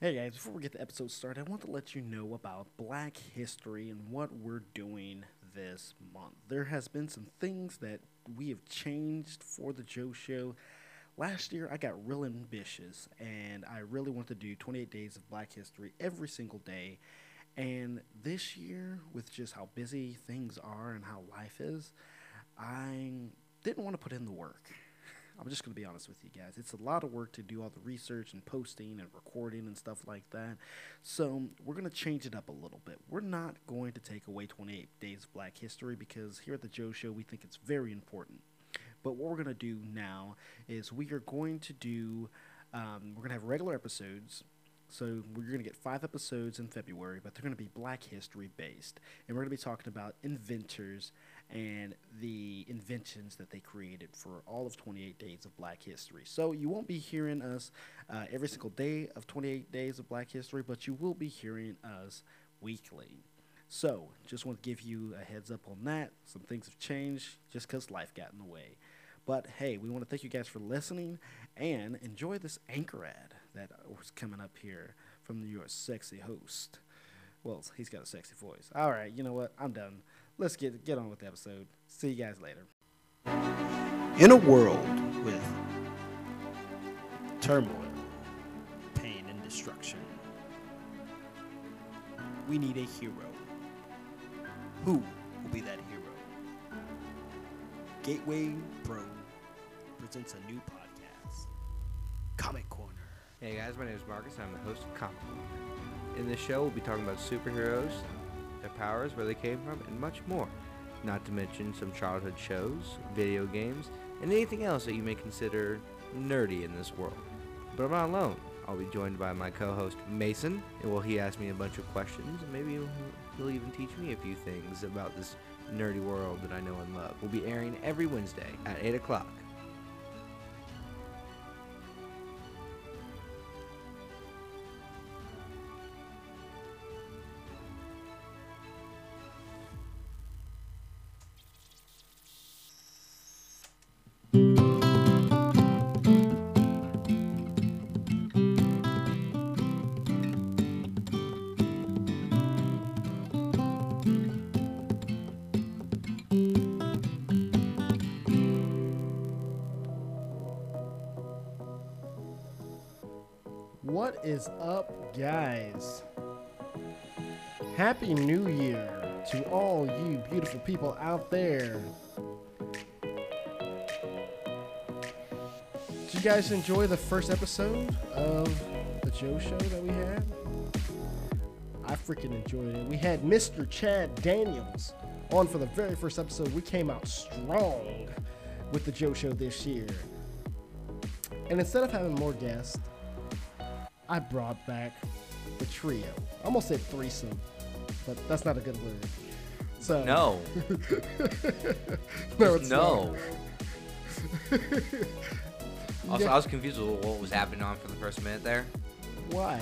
Hey guys, before we get the episode started, I want to let you know about Black History and what we're doing this month. There has been some things that we have changed for the Joe Show. Last year, I got real ambitious, and I really wanted to do 28 days of Black History every single day. And this year, with just how busy things are and how life is, I didn't want to put in the work. I'm just going to be honest with you guys. It's a lot of work to do all the research and posting and recording and stuff like that. So we're going to change it up a little bit. We're not going to take away 28 Days of Black History because here at the Joe Show, we think it's very important. But what we're going to do now is we are going to do, um, we're going to have regular episodes. So we're going to get five episodes in February, but they're going to be Black History based. And we're going to be talking about inventors and the inventions that they created for all of 28 days of black history. So you won't be hearing us uh, every single day of 28 days of black history, but you will be hearing us weekly. So just want to give you a heads up on that. Some things have changed just because life got in the way. But hey, we want to thank you guys for listening and enjoy this anchor ad that was coming up here from your sexy host. Well, he's got a sexy voice. All right, you know what? I'm done let's get get on with the episode. See you guys later. In a world with turmoil, pain, and destruction, we need a hero. Who will be that hero? Gateway Pro presents a new podcast, Comic Corner. Hey guys, my name is Marcus. I'm the host of Comic Corner. In this show, we'll be talking about superheroes, their powers, where they came from, and much more. Not to mention some childhood shows, video games, and anything else that you may consider nerdy in this world. But I'm not alone. I'll be joined by my co-host Mason, and will he ask me a bunch of questions, and maybe he'll, he'll even teach me a few things about this nerdy world that I know and love. We'll be airing every Wednesday at 8 o'clock guys? Happy New Year to all you beautiful people out there. Did you guys enjoy the first episode of the Joe Show that we had? I freaking enjoyed it. We had Mr. Chad Daniels on for the very first episode. We came out strong with the Joe Show this year. And instead of having more guests, I brought back the trio. I almost said threesome, but that's not a good word. So no, no, it's no. also, Yeah. I was confused with what was happening on for the first minute there. Why?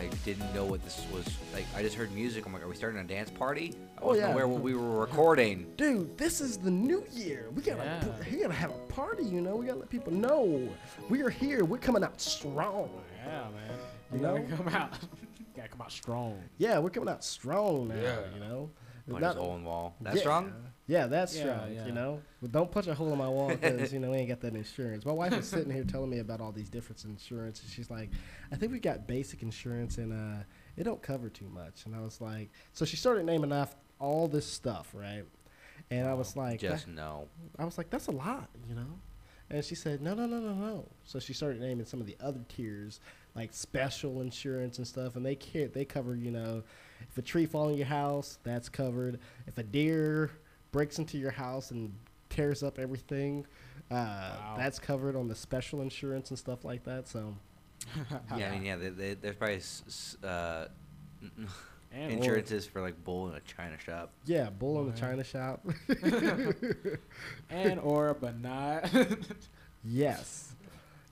I didn't know what this was like. I just heard music. I'm like, are we starting a dance party? I Oh, wasn't yeah. aware what we were recording. Dude, this is the new year. We gotta, Yeah. we gotta have a party. You know, we gotta let people know we are here. We're coming out strong. Yeah, man. You You know? gotta come out. gotta come out strong. Yeah, we're coming out strong now. Yeah. You know, Punch Not- his hole in the wall. That's yeah, strong. Yeah, that's Yeah, strong. yeah. You know, but don't punch a hole in my wall because you know we ain't got that insurance. My wife was sitting here telling me about all these different insurance, and she's like, "I think we got basic insurance, and uh, it don't cover too much." And I was like, so she started naming off all this stuff, right? And I was like, Just that- no. I was like, that's a lot, you know? And she said, no, no, no, no, no. So she started naming some of the other tiers, like special insurance and stuff, and they care, they cover, you know, if a tree falls in your house, that's covered. If a deer breaks into your house and tears up everything, uh, Wow. that's covered on the special insurance and stuff like that. So Yeah, I mean, yeah. They, they, there's probably s- s- uh, And insurances for like bull in a china shop. yeah, bull in a china shop. And or but not. Yes.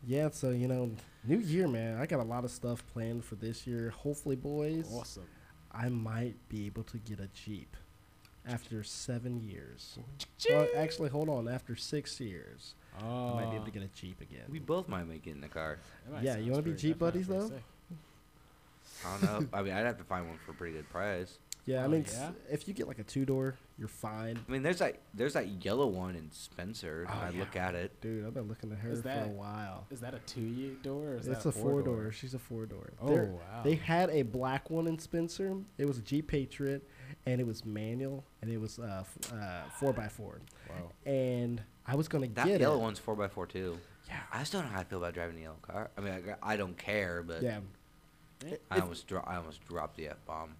Yeah, so you know, new year, man. I got a lot of stuff planned for this year. Hopefully, boys, awesome. I might be able to get a Jeep. After seven years. Well, actually, hold on. After six years, Oh, I might be able to get a Jeep again. We both might make it in the car. Yeah, you wanna be Jeep buddies, though? sick. I don't know. I mean, I'd have to find one for a pretty good price. yeah, I Oh, mean, s- yeah? if you get like a two door, you're fine. I mean, there's that there's that yellow one in Spencer. Oh, I yeah. look at it. Dude, I've been looking at her Is for a while. Is that a two door or is It's that a four door. She's a four door. Oh wow. They had a black one in Spencer. It was a Jeep Patriot, and it was manual, and it was uh, f- uh, four by four. wow. And I was gonna get That get yellow it. one's four by four too. Yeah. I still don't know how I feel about driving a yellow car. I mean, I, I don't care, but Yeah. I If- almost dro- I almost dropped the f bomb.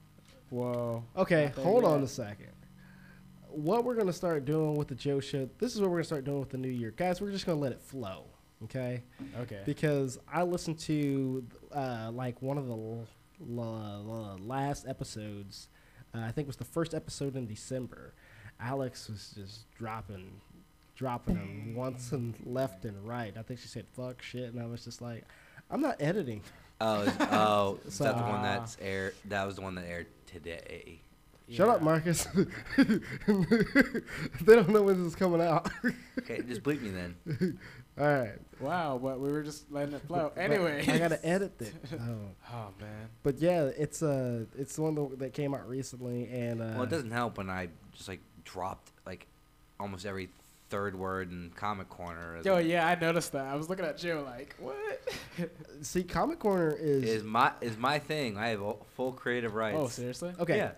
Whoa. Okay, hold on a second. What we're gonna start doing with the Joe Show? This is what we're gonna start doing with the new year, guys. We're just gonna let it flow, okay? Okay. Because I listened to uh, like one of the l- l- l- last episodes. Uh, I think it was the first episode in December. Alex was just dropping, dropping them once and left and right. I think she said "fuck shit," and I was just like, "I'm not editing." Oh, is, oh, is So- that the one that's aired? That was the one that aired today. Shut up, Marcus. they don't know when this is coming out. Okay, just bleep me then. All right. Wow, but we were just letting it flow. Anyway. I gotta edit it. Oh. Oh man. But yeah, it's uh, it's the one that- that came out recently, and uh, Well, it doesn't help when I just like dropped like almost every third word in Comic Corner. Is, Yo, yeah, I noticed that. I was looking at Joe like, what? see, Comic Corner is, is my is my thing. I have full creative rights. oh, seriously? okay. Yeah.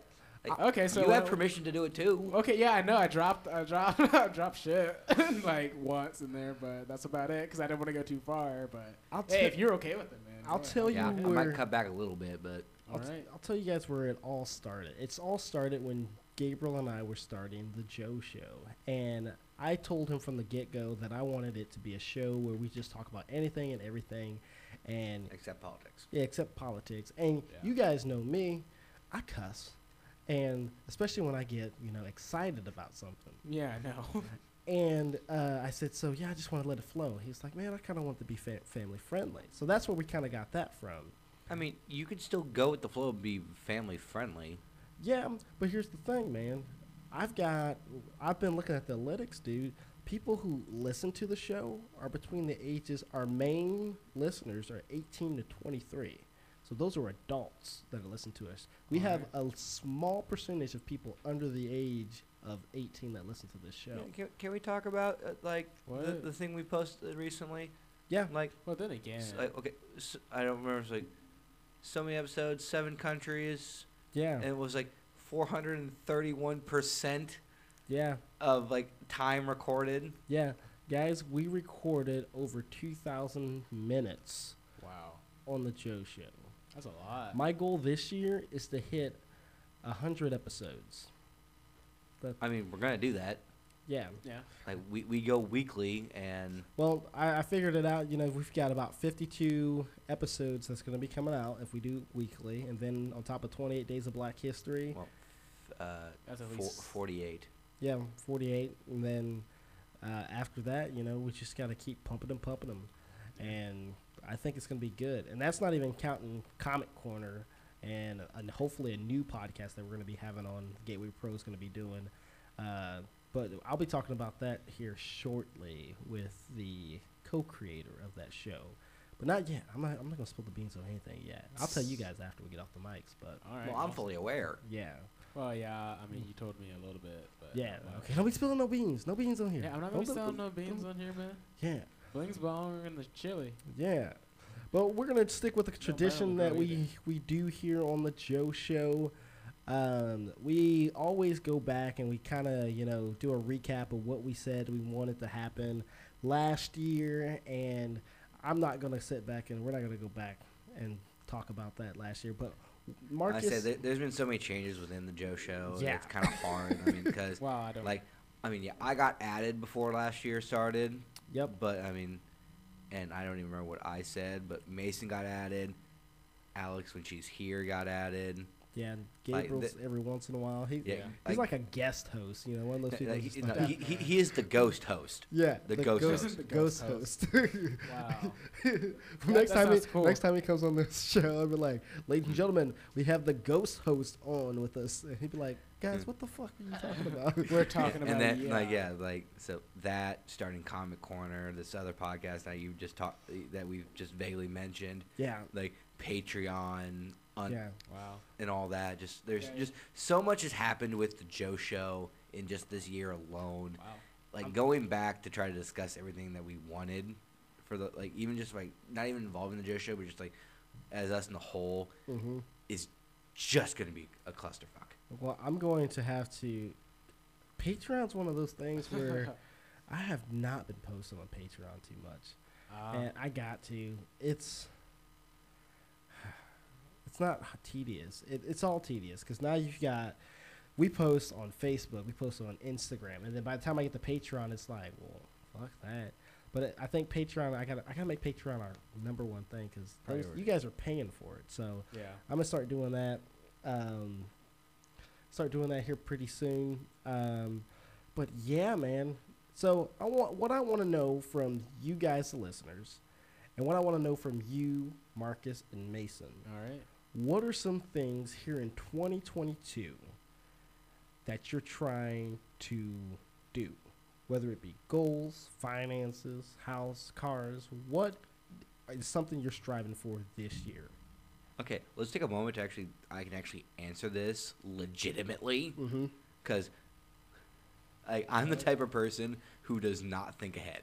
Like, uh, Okay, so you have permission to do it too. Okay, yeah, I know. I dropped, I dropped, I dropped shit like once in there, but that's about it because I didn't want to go too far. But I'll hey, tell- if you're okay with it, man. I'll tell ahead. you Yeah, I might cut back a little bit, but I'll, All t- right. I'll tell you guys where it all started. It's all started when Gabriel and I were starting the Joe Show, and I told him from the get go that I wanted it to be a show where we just talk about anything and everything, and except politics. Yeah, except politics. And Yeah. you guys know me, I cuss. And especially when I get, you know, excited about something. Yeah, I know. And uh, I said, so yeah, I just want to let it flow. He's like, man, I kind of want to be fa- family friendly. So that's where we kind of got that from. I mean, you could still go with the flow and be family friendly. Yeah, but here's the thing, man. I've got, I've been looking at the analytics, dude. People who listen to the show are between the ages, our main listeners are 18 to 23. So those are adults that listen to us. We have a small percentage of people under the age of 18 that listen to this show. Can, can we talk about uh, like the, the thing we posted recently? Yeah. Like, well, then again, s- like, okay, I don't remember. It's like so many episodes, seven countries, Yeah. and it was like 431 percent Yeah. of like time recorded. Yeah. Guys, we recorded over 2,000 minutes wow, on the Joe Show. That's a lot. My goal this year is to hit 100 episodes. I mean, we're gonna do that. Yeah. yeah, Like we, we go weekly, and Well, I, I figured it out. You know, we've got about 52 episodes that's going to be coming out if we do weekly. And then on top of 28 Days of Black History, well, f- uh, That's at four, least- 48. yeah, 48. And then uh, after that, you know, we just got to keep pumping them, pumping them. And I think it's going to be good. And that's not even counting Comic Corner and, and hopefully a new podcast that we're going to be having on Gateway Pro is going to be doing. Uh, but I'll be talking about that here shortly with the co-creator of that show. But not yet. I'm not. I'm not gonna spill the beans on anything yet. I'll tell you guys after we get off the mics. But All right. well, I'm awesome. fully aware. yeah, Well, yeah. I mean, you told me a little bit, but yeah. uh, Okay, don't be spilling no beans. No beans on here. Yeah, I'm not gonna be Don't- no beans on here, man. Yeah, Bling's bone in the chili. yeah. But we're gonna stick with the tradition matter that what we we do here on the Joe Show. Um, we always go back and we kind of you know do a recap of what we said we wanted to happen last year, and I'm not gonna sit back and we're not gonna go back and talk about that last year. But Marcus, I said there, there's been so many changes within the Joe Show. Yeah. It's kind of hard. I mean, because Wow, I don't like, I mean, yeah, I got added before last year started, yep, but I mean, and I don't even remember what I said, but Mason got added. Alex, when she's here, got added. yeah. and like, Gabriel's the- every once in a while. He, Yeah, Yeah. he's like, a guest host, you know, one of those people. Like, just he, like, no, he, he, he is the ghost host. yeah, the ghost host. The The ghost ghost host. Wow. next that time, he, cool. next time he comes on this show, I'll be like, "Ladies and gentlemen, we have the ghost host on with us." And he'd be like, guys, Mm. what the fuck are you talking about? We're talking about and then yeah. like yeah, like so that starting Comic Corner, this other podcast that you just talked that we've just vaguely mentioned, yeah, like Patreon, un- yeah. Wow. and all that. Just there's Yeah, just so much has happened with the Joe Show in just this year alone. Wow. Like I'm- going back to try to discuss everything that we wanted for the like even just like not even involving the Joe Show, but just like as us in the whole Mm-hmm. is just gonna be a clusterfuck. Well, I'm going to have to. Patreon's one of those things where I have not been posting on Patreon too much, Ah. and I got to. It's. It's not tedious. It, it's all tedious because now you've got. We post on Facebook, we post on Instagram, and then by the time I get to Patreon, it's like, well, fuck that. But it, I think Patreon, I gotta, I gotta make Patreon our number one thing because you guys are paying for it. So yeah. I'm gonna start doing that. Um, start doing that here pretty soon. Um, but yeah, man. So I want what I want to know from you guys, the listeners, and what I want to know from you, Marcus and Mason. All right. What are some things here in 2022 that you're trying to do? Whether it be goals, finances, house, cars, what is something you're striving for this year? Okay, let's take a moment to actually I can actually answer this legitimately Mm-hmm. because I, I'm the type of person who does not think ahead.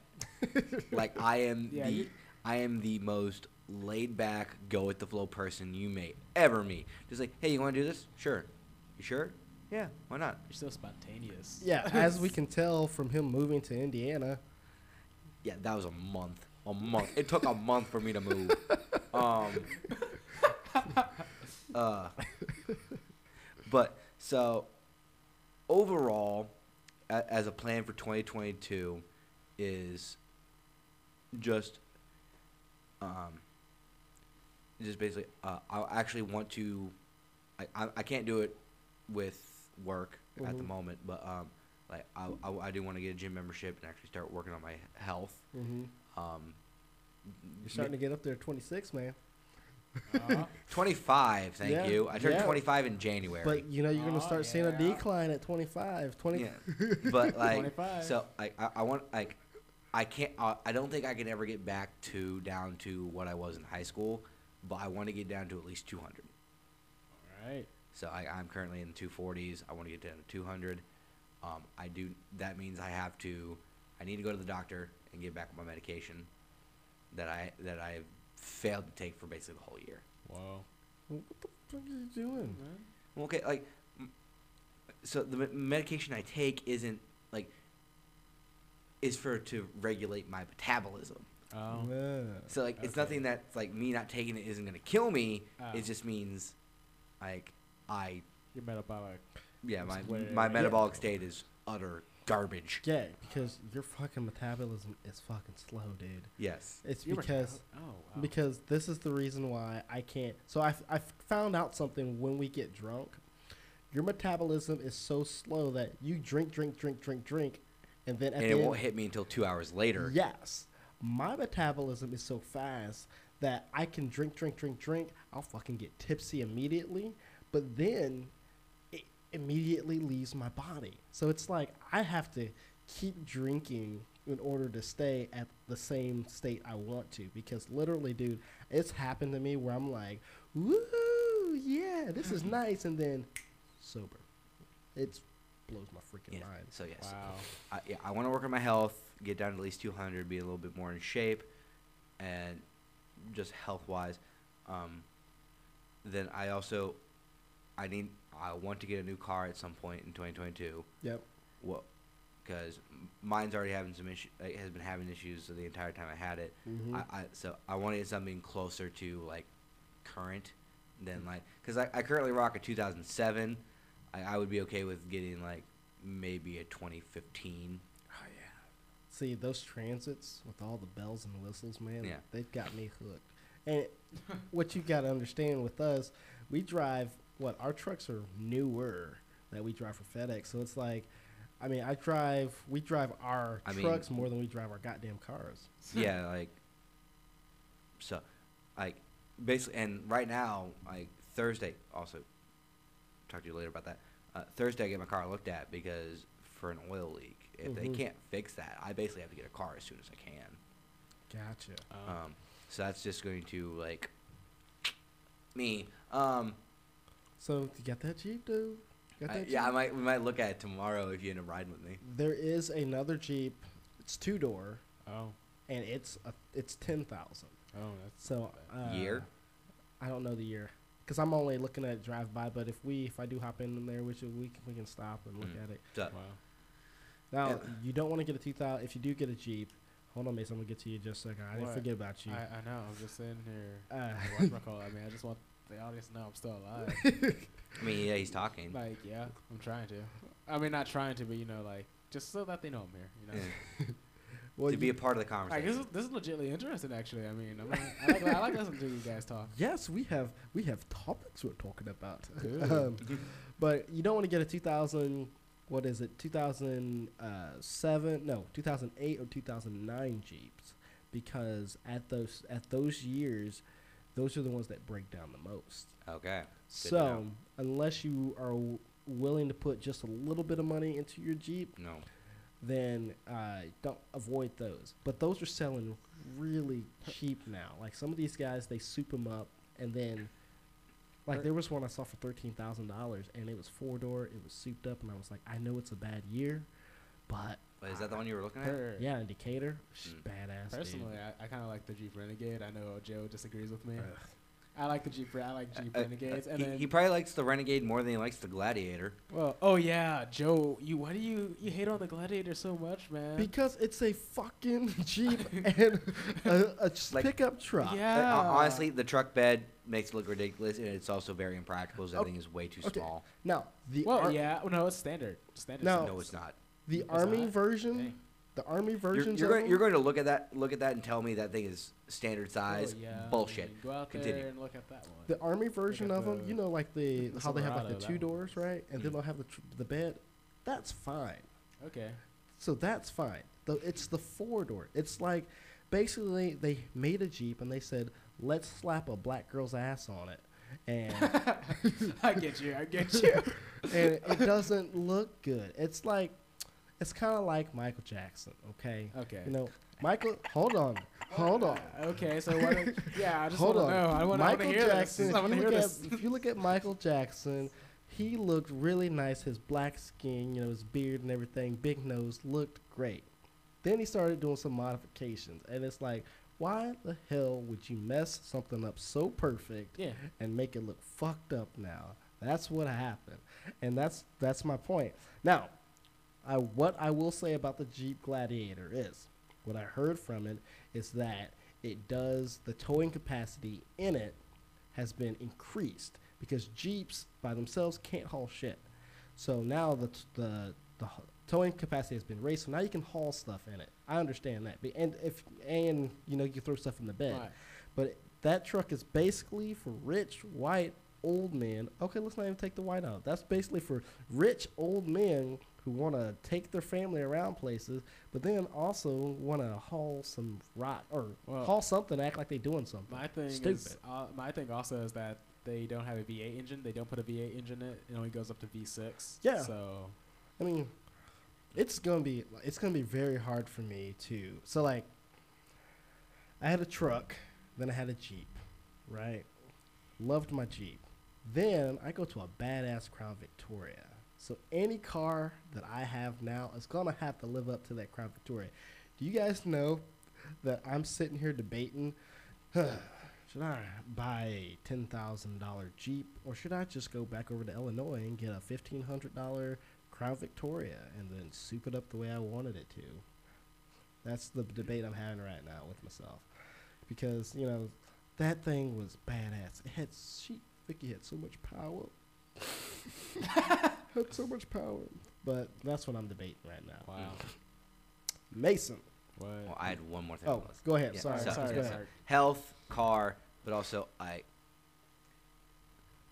like I am Yeah, the you- I am the most laid back, go with the flow person you may ever meet. Just like, hey, you want to do this? Sure. You sure? Yeah. Why not? You're so spontaneous. Yeah, as we can tell from him moving to Indiana. Yeah, that was a month. A month. It took a month for me to move. Um. uh. But so overall, a, as a plan for 2022, is just um. Just basically, uh, I actually want to. I, I, I can't do it with work at the Mhm. moment, but um, like I, I, I do want to get a gym membership and actually start working on my health. Mm-hmm. Um, You're starting to get up there 26, man. Uh, 25, thank Yeah, you. I turned yeah. 25 in January. But you know you're gonna Oh, start seeing a yeah. decline at 25, 20. yeah, but like 25. so I, I I want like I can't uh, I don't think I can ever get back to down to what I was in high school, but I want to get down to at least 200. all right. So I, I'm currently in the 240s. I want to get down to 200. Um, I do. That means I have to. I need to go to the doctor and get back on my medication that I that I failed to take for basically the whole year. Wow. What the fuck are you doing? Well, Okay, like, so the medication I take isn't like is for to regulate my metabolism. Oh. Yeah. So like, it's Okay. nothing that like me not taking it isn't gonna kill me. Oh. It just means, like, I Your metabolic. yeah my Just wait- my yeah. metabolic state is utter garbage. Yeah, because your fucking metabolism is fucking slow, dude. Yes. It's Your because metabol- Oh. Wow. because this is the reason why I can't. So I I found out something when we get drunk. Your metabolism is so slow that you drink, drink, drink, drink, drink, and then at And the it end, won't hit me until two hours later. Yes. My metabolism is so fast that I can drink, drink, drink, drink. I'll fucking get tipsy immediately, but then it immediately leaves my body. So it's like I have to keep drinking in order to stay at the same state I want to. Because literally, dude, it's happened to me where I'm like, woo, yeah, this is nice. And then sober. It blows my freaking Yeah. mind. So yes. Wow. I, yeah, I want to work on my health, get down to at least 200, be a little bit more in shape, and just health wise. Um, then I also, I need, I want to get a new car at some point in 2022. Yep. What? Because mine's already having some issue, like, has been having issues the entire time I had it. Mhm. I, I so I want to get something closer to like current than like because I, I currently rock a 2007. I, I would be okay with getting like maybe a 2015. Oh yeah. See those transits with all the bells and whistles, man. Yeah. They've got me hooked. And what you got to understand with us, we drive what our trucks are newer that we drive for FedEx. So it's like, I mean, I drive. We drive our I mean- trucks more than we drive our goddamn cars. yeah, like so, like basically, and right now, like Thursday, also talk to you later about that. Uh, Thursday, I get my car looked at because for an oil leak. If they Mhm. can't fix that, I basically have to get a car as soon as I can. Gotcha. Um, Um, so that's just going to like me. Um, So you got that Jeep, dude? Got I- that yeah, I might we might look at it tomorrow if you end up riding with me. There is another Jeep. It's two door, oh, and it's a, it's ten thousand. oh, that's So uh, Year? I don't know the year because I'm only looking at drive by. But if we if I do hop in there, which we can, we can stop and look Mm. at it. So, wow. Now Yeah. you don't want to get a two thousand. If you do get a Jeep, hold on, Mason. I'm gonna get to you in just a second. I didn't forget about you. I, I know. I'm just sitting here. Uh, Whatchamacallit, I mean, I just want the audience know I'm still alive. I mean, yeah, he's talking. like, yeah, I'm trying to. I mean, not trying to, but you know, like, just so that they know I'm here. You know. Well, to be a part of the Like, conversation. this is this is legitimately interesting, actually. I mean, I, mean, I like I like listening to you guys talk. yes, we have we have topics we're talking about. Um, but you don't want to get a 2000. What is it? 2007? No, 2008 or 2009 Jeeps, because at those at those years, those are the ones that break down the most. okay. So unless you are w- willing to put just a little bit of money into your Jeep, No. then uh, don't avoid those. But those are selling really cheap now. Like some of these guys, they soup them up, and then like there was one I saw for thirteen thousand dollars, and it was four door. It was souped up, and I was like, I know it's a bad year, but Wait, is that the one you were looking at? Per- yeah, in Decatur, she's Mm. badass. dude. Personally, I, I kind of like the Jeep Renegade. I know Joe disagrees with me. Ugh. I like the Jeep. Re- I like Jeep Uh, uh, Renegades. and he, then, he probably likes the Renegade more than he likes the Gladiator. well, oh yeah, Joe. You why do you you hate on the Gladiator so much, man? because it's a fucking Jeep and a, a s- Like- pickup truck. Uh, Yeah. honestly, the truck bed makes it look ridiculous, and it's also very impractical because Oh, everything is way too okay. small. Now the well, ar- yeah. Well, no, it's standard. Standard. No. size. No, it's not. The It's army not? version, Dang. the army You're, versions. you're going, you're going to look at that, look at that, and tell me that thing is standard size. Oh, yeah, Bullshit. go out there and look at that one. The army version at of them, you know, like the, the how they have like the Silverado, that two one. doors, right? And then Mhm. they'll have the tr- the bed. That's fine. okay. So that's fine. The, it's the four door. It's like basically they made a Jeep and they said, let's slap a black girl's ass on it. And I get you. I get you. and it doesn't look good. It's like it's kind of like Michael Jackson, okay? Okay. You know, Michael, hold on. Hold on. Okay, so what? yeah, I just Hold on. know. I want to Michael hear Jackson. this. I If want you, to hear look at, this. if you look at Michael Jackson, he looked really nice. His black skin, you know, his beard and everything, big nose, looked great. Then he started doing some modifications, and it's like, why the hell would you mess something up so perfect Yeah. and make it look fucked up now? That's what happened, and that's that's my point. Now, I what I will say about the Jeep Gladiator is, what I heard from it is that it does the towing capacity in it has been increased because Jeeps by themselves can't haul shit. So now the t- the the towing capacity has been raised, so now you can haul stuff in it. I understand that, Be- and if and you know you can throw stuff in the bed, Right. but that truck is basically for rich white old men. Okay, let's not even take the white out. That's basically for rich old men who want to take their family around places, but then also want to haul some rock or Well- haul something, act like they're doing something. My thing is, Stupid. uh, my thing also is that they don't have a V8 engine. They don't put a V8 engine in it. It only goes up to V6. Yeah. So I mean, it's gonna be it's gonna be very hard for me to. So like, I had a truck, then I had a Jeep, right? Loved my Jeep. Then I go to a badass Crown Victoria. So any car that I have now is gonna have to live up to that Crown Victoria. Do you guys know that I'm sitting here debating? Should I buy a ten thousand dollar Jeep or should I just go back over to Illinois and get a fifteen hundred dollar Crown Victoria and then soup it up the way I wanted it to. That's the debate I'm having right now with myself, because you know that thing was badass. It had she Vicky had so much power. had so much power, but that's what I'm debating right now. wow. Mason. What? Well, I had one more thing. Oh, on go ahead. Yeah, sorry, so- sorry. sorry. Go ahead. Health, car, but also I.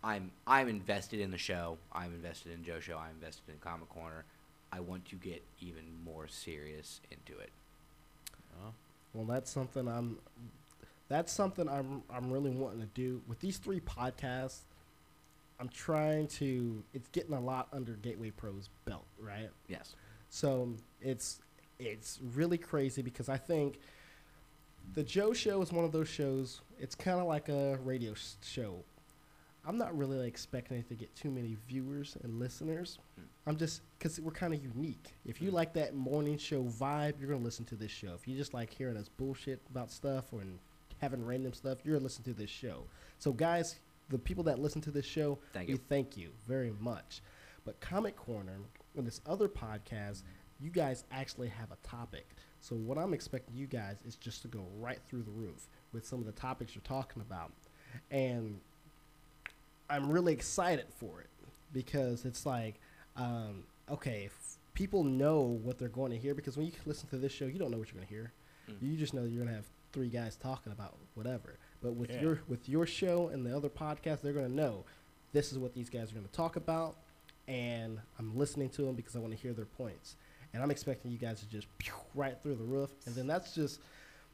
I'm I'm invested in the show. I'm invested in Joe Show. I'm invested in Comic Corner. I want to get even more serious into it. Oh. Well, that's something I'm. That's something I'm. I'm really wanting to do with these three podcasts. I'm trying to. It's getting a lot under Gateway Pro's belt, right? Yes. So it's it's really crazy because I think the Joe Show is one of those shows. It's kind of like a radio show. I'm not really like, expecting it to get too many viewers and listeners. Mm. I'm just because we're kind of unique. If you Mm. like that morning show vibe, you're gonna listen to this show. If you just like hearing us bullshit about stuff or having random stuff, you're gonna listen to this show. So guys, the people that listen to this show, Thank we you. thank you very much. But Comic Corner and this other podcast, you guys actually have a topic. So what I'm expecting you guys is just to go right through the roof with some of the topics you're talking about. And I'm really excited for it because it's like, um, okay, people know what they're going to hear because when you listen to this show, you don't know what you're going to hear. Mm. You just know you're going to have three guys talking about whatever. But with Yeah. your with your show and the other podcast, they're going to know this is what these guys are going to talk about, and I'm listening to them because I want to hear their points. And I'm expecting you guys to just pew, right through the roof, and then that's just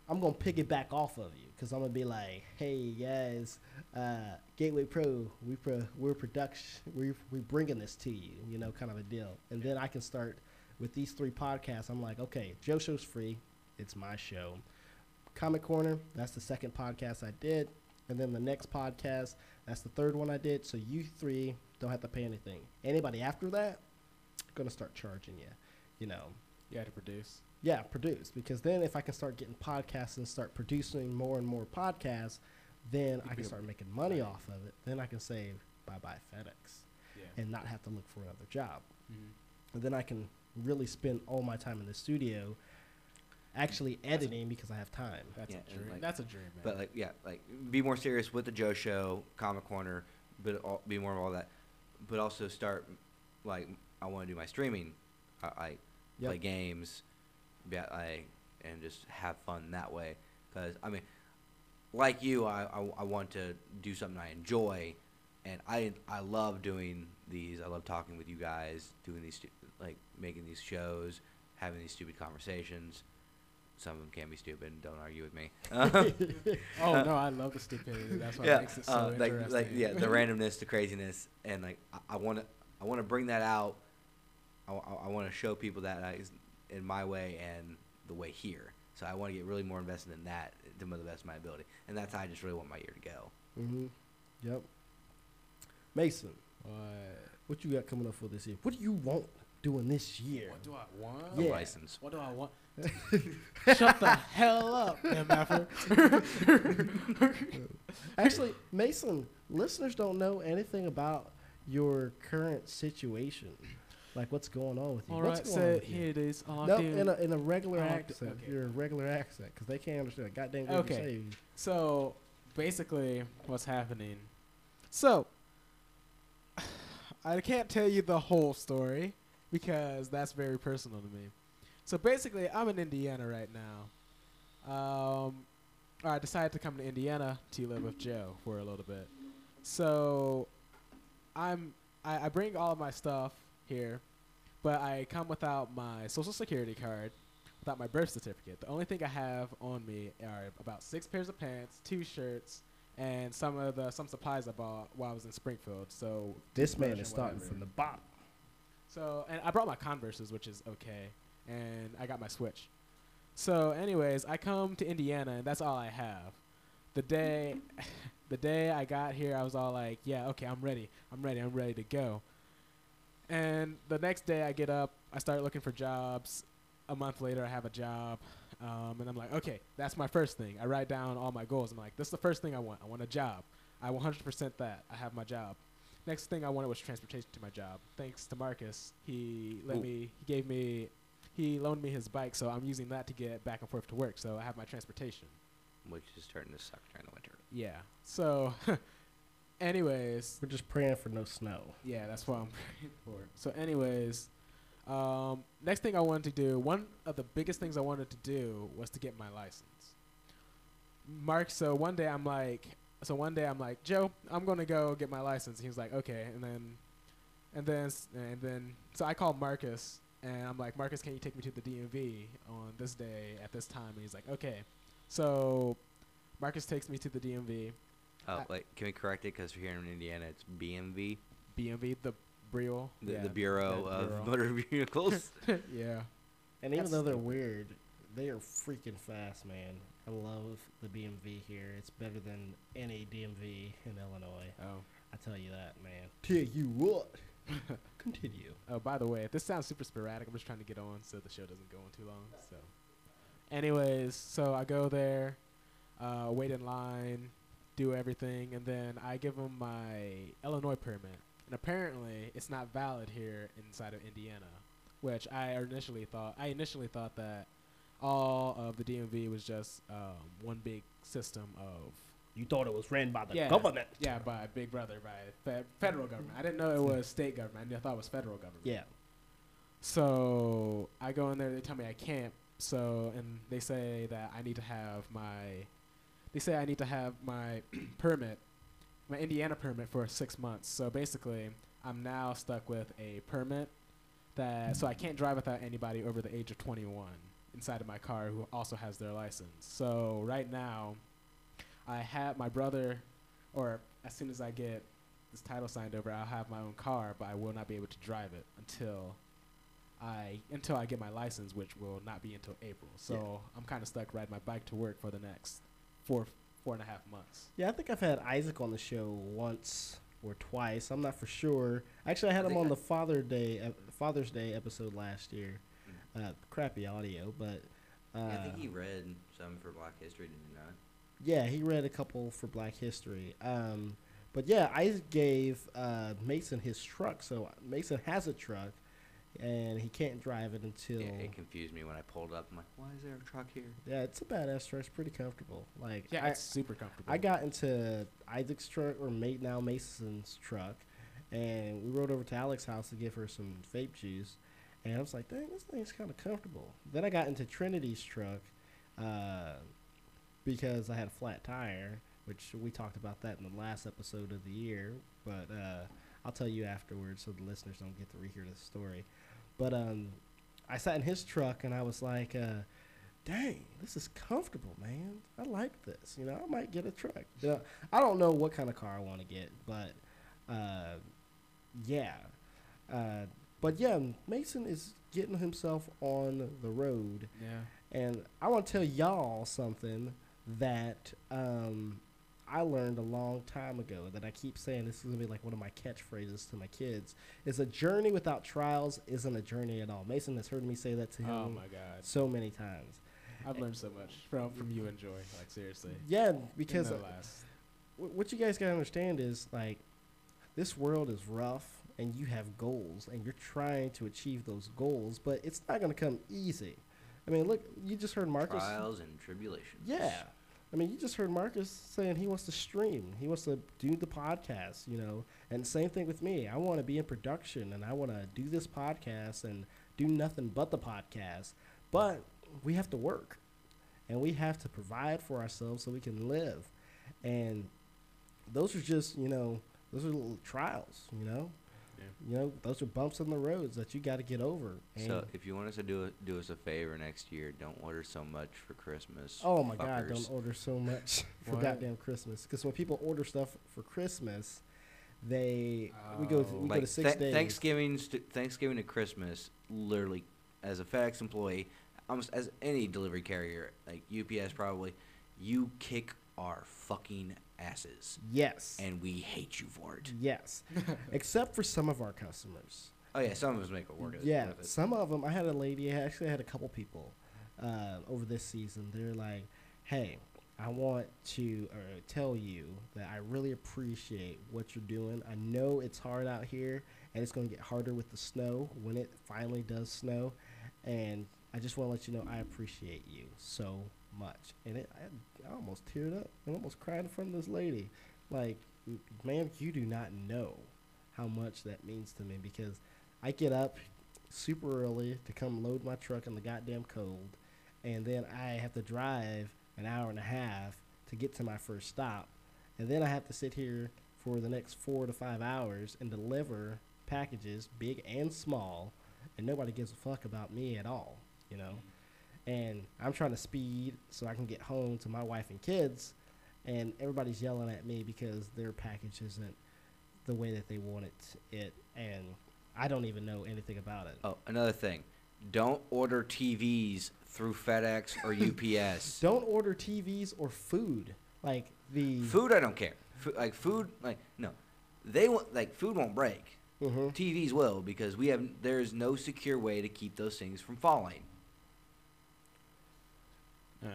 I'm gonna piggyback off of you because I'm gonna be like, hey guys, uh, Gateway Pro, we pro, we're production, we we bringing this to you, you know, kind of a deal. And then I can start with these three podcasts. I'm like, okay, Joe Show's free, it's my show. Comic Corner, that's the second podcast I did, and then the next podcast, that's the third one I did. So you three don't have to pay anything. Anybody after that, gonna start charging you, you know. You had to produce. Yeah, produce because then if I can start getting podcasts and start producing more and more podcasts, then You'd I can start making money off of it. Then I can say bye bye FedEx Yeah. and not have to look for another job. Mhm. And then I can really spend all my time in the studio actually editing because I have time. That's Yeah, a dream. like- That's a dream, man. But like, yeah, like be more serious with the Joe Show, Comic Corner, but all, be more of all that. But also start like I want to do my streaming, I, I play games, be like and just have fun that way. Because I mean, like you, I, I I want to do something I enjoy, and I I love doing these. I love talking with you guys, doing these like making these shows, having these stupid conversations. Some of them can be stupid. Don't argue with me. oh uh, no, I love the stupidity. That's what yeah, makes it so uh, like interesting. like yeah, the randomness, the craziness, and like I want to I want to bring that out. I, want to show people that I, in my way and the way here. So I want to get really more invested in that to the best of my ability, and that's how I just really want my year to go. Mm-hmm. Yep. Mason, What? what you got coming up for this year? What do you want doing this year? What do I want? A Yeah. license. What do I want? Shut the hell up, MFer. Actually, Mason, listeners don't know anything about your current situation. Like what's going on with you? All what's right, going so on with you? here it is. Locked No, in. in a, in a regular Oh, accent. okay. You're a regular accent because they can't understand a goddamn word Okay. you say. So basically, what's happening? So I can't tell you the whole story because that's very personal to me. So basically, I'm in Indiana right now. Um, I decided to come to Indiana to live with Joe for a little bit. So I'm I, I bring all of my stuff here, but I come without my social security card, without my birth certificate. The only thing I have on me are about six pairs of pants, two shirts, and some of the some supplies I bought while I was in Springfield. So This man is starting whatever. from the bottom. So, and I brought my Converses, which is okay, and I got my Switch. So, anyways, I come to Indiana, and that's all I have. The day, the day I got here, I was all like, "Yeah, okay, I'm ready. I'm ready. I'm ready to go." And the next day, I get up, I start looking for jobs. A month later, I have a job, um, and I'm like, "Okay, that's my first thing." I write down all my goals. I'm like, "This is the first thing I want. I want a job. I 100% that. I have my job." Next thing I wanted was transportation to my job. Thanks to Marcus, he let Ooh. me. He gave me. He loaned me his bike, so I'm using that to get back and forth to work. So I have my transportation. Which is starting to suck during the winter. Yeah. So, anyways, We're just praying for no snow. yeah, that's what I'm praying for. So, anyways, um, next thing I wanted to do, one of the biggest things I wanted to do was to get my license. Mark, so one day I'm like, so one day I'm like, Joe, I'm gonna go get my license. And he was like, okay, and then, and then, and then, so I called Marcus, and I'm like, Marcus, can you take me to the DMV on this day at this time? And he's like, okay. So, Marcus takes me to the DMV, Oh, I- wait, can we correct it? Because we're here in Indiana, it's BMV, BMV, the Brio. the, yeah. the Bureau yeah, of Bureau. Motor Vehicles. yeah. And even That's though they're weird, they are freaking fast, man. I love the BMV here. It's better than any DMV in Illinois. Oh. I tell you that, man. Tell you what. Continue. Oh, by the way, if this sounds super sporadic, I'm just trying to get on so the show doesn't go on too long. So, anyways, so I go there, uh, wait in line, do everything, and then I give them my Illinois permit. And apparently, it's not valid here inside of Indiana, which I initially thought. I initially thought that all of the DMV was just um, one big system of You thought it was ran by the Yeah. government. yeah, by Big Brother, by fe- federal government. I didn't know it was state government. I I thought it was federal government. Yeah. So I go in there. They tell me I can't. So and they say that I need to have my. They say I need to have my permit, my Indiana permit for six months. So basically, I'm now stuck with a permit that so I can't drive without anybody over the age of 21 inside of my car who also has their license. So right now, I have my brother, or as soon as I get this title signed over, I'll have my own car, but I will not be able to drive it until I until I get my license, which will not be until April. So I'm kind of stuck riding my bike to work for the next four four and a half months. Yeah, I think I've had Isaac on the show once or twice. I'm not for sure. Actually, I had I him on I- the Father Day ep- Father's Day episode last year. Uh, crappy audio, but uh, Yeah, I think he read some for Black History, did he not? yeah, he read a couple for Black History. Um, but yeah, Isaac gave uh, Mason his truck. So Mason has a truck, and he can't drive it until. Yeah, it confused me when I pulled up. I'm like, why is there a truck here? Yeah, it's a badass truck. It's pretty comfortable. Like Yeah, I, it's super comfortable. I got into Isaac's truck or mate now Mason's truck, and we rode over to Alex's house to give her some vape juice, and I was like, "Dang, this thing's kind of comfortable." Then I got into Trinity's truck, uh, because I had a flat tire, which we talked about that in the last episode of the year, but uh, I'll tell you afterwards so the listeners don't get to rehear the story. But um, I sat in his truck and I was like, uh, dang, this is comfortable, man. I like this. You know, I might get a truck. You know, I don't know what kind of car I want to get, but uh, yeah. Uh, but yeah, Mason is getting himself on the road. yeah. And I want to tell y'all something that um, I learned a long time ago that I keep saying this is going to be like one of my catchphrases to my kids is a journey without trials isn't a journey at all. Mason has heard me say that to him Oh my god, so many times. I've learned so much from from you and Joy. Like seriously, Yeah, because uh, what you guys got to understand is like this world is rough and you have goals and you're trying to achieve those goals, but it's not going to come easy. I mean, look, you just heard Marcus. Trials and tribulations. Yeah. I mean, you just heard Marcus saying he wants to stream. He wants to do the podcast, you know. And same thing with me. I want to be in production and I want to do this podcast and do nothing but the podcast. But we have to work and we have to provide for ourselves so we can live. And those are just, you know, those are little trials, you know. Yeah. You know, those are bumps in the roads that you got to get over. And So if you want us to do a, do us a favor next year, don't order so much for Christmas. Oh my God! fuckers. Don't order so much for What? goddamn Christmas. Because when people order stuff for Christmas, they we go we go to six Th- days. Thanksgiving, st- Thanksgiving to Christmas, literally, as a FedEx employee, almost as any delivery carrier, like UPS probably, you kick our fucking asses, Yes. and we hate you for it. yes. Except for some of our customers. Oh yeah, some of us make it work. Yeah. Some of them. I had a lady. Actually I actually had a couple people uh, over this season. They're like, "Hey, I want to uh, tell you that I really appreciate what you're doing. I know it's hard out here, and it's going to get harder with the snow when it finally does snow. And I just want to let you know I appreciate you so much. And it, I, I almost teared up and almost cried in front of this lady. Like, m- man, you do not know how much that means to me because I get up super early to come load my truck in the goddamn cold, and then I have to drive an hour and a half to get to my first stop, and then I have to sit here for the next four to five hours and deliver packages, big and small, and nobody gives a fuck about me at all, you know. And I'm trying to speed so I can get home to my wife and kids, and everybody's yelling at me because their package isn't the way that they want it, it and I don't even know anything about it. Oh, another thing. Don't order TVs through FedEx or UPS. Don't order TVs or food. Like the Food, I don't care. Fo- like food, like no, they want like food won't break. Mhm. TVs will because we have there is no secure way to keep those things from falling. Yeah.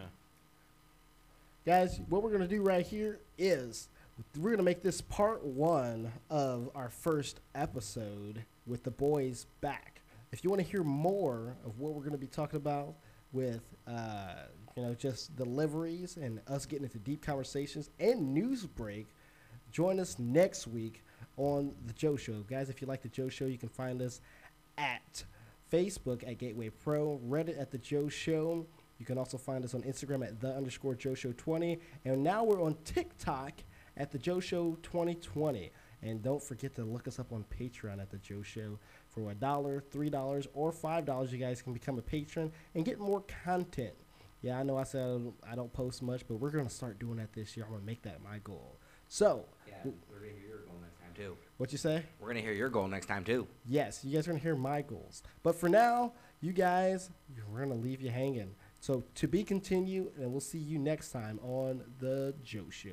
Guys, what we're going to do right here is we're going to make this part one of our first episode with the boys back. If you want to hear more of what we're going to be talking about with, uh, you know, just deliveries and us getting into deep conversations and news break, join us next week on the Joe Show. Guys, if you like the Joe Show, you can find us at Facebook at Gateway Pro, Reddit at the Joe Show. You can also find us on Instagram at the underscore Joe Show 20. And now we're on TikTok at the Joe Show 2020. And don't forget to look us up on Patreon at the Joe Show for a dollar, three dollars, or five dollars. You guys can become a patron and get more content. Yeah, I know I said I don't, I don't post much, but we're gonna start doing that this year. I'm gonna make that my goal. So, Yeah, we're gonna hear your goal next time too. what you say? We're gonna hear your goal next time too. Yes, you guys are gonna hear my goals. But for now, you guys, we're gonna leave you hanging. So to be continued, and we'll see you next time on the Joe Show.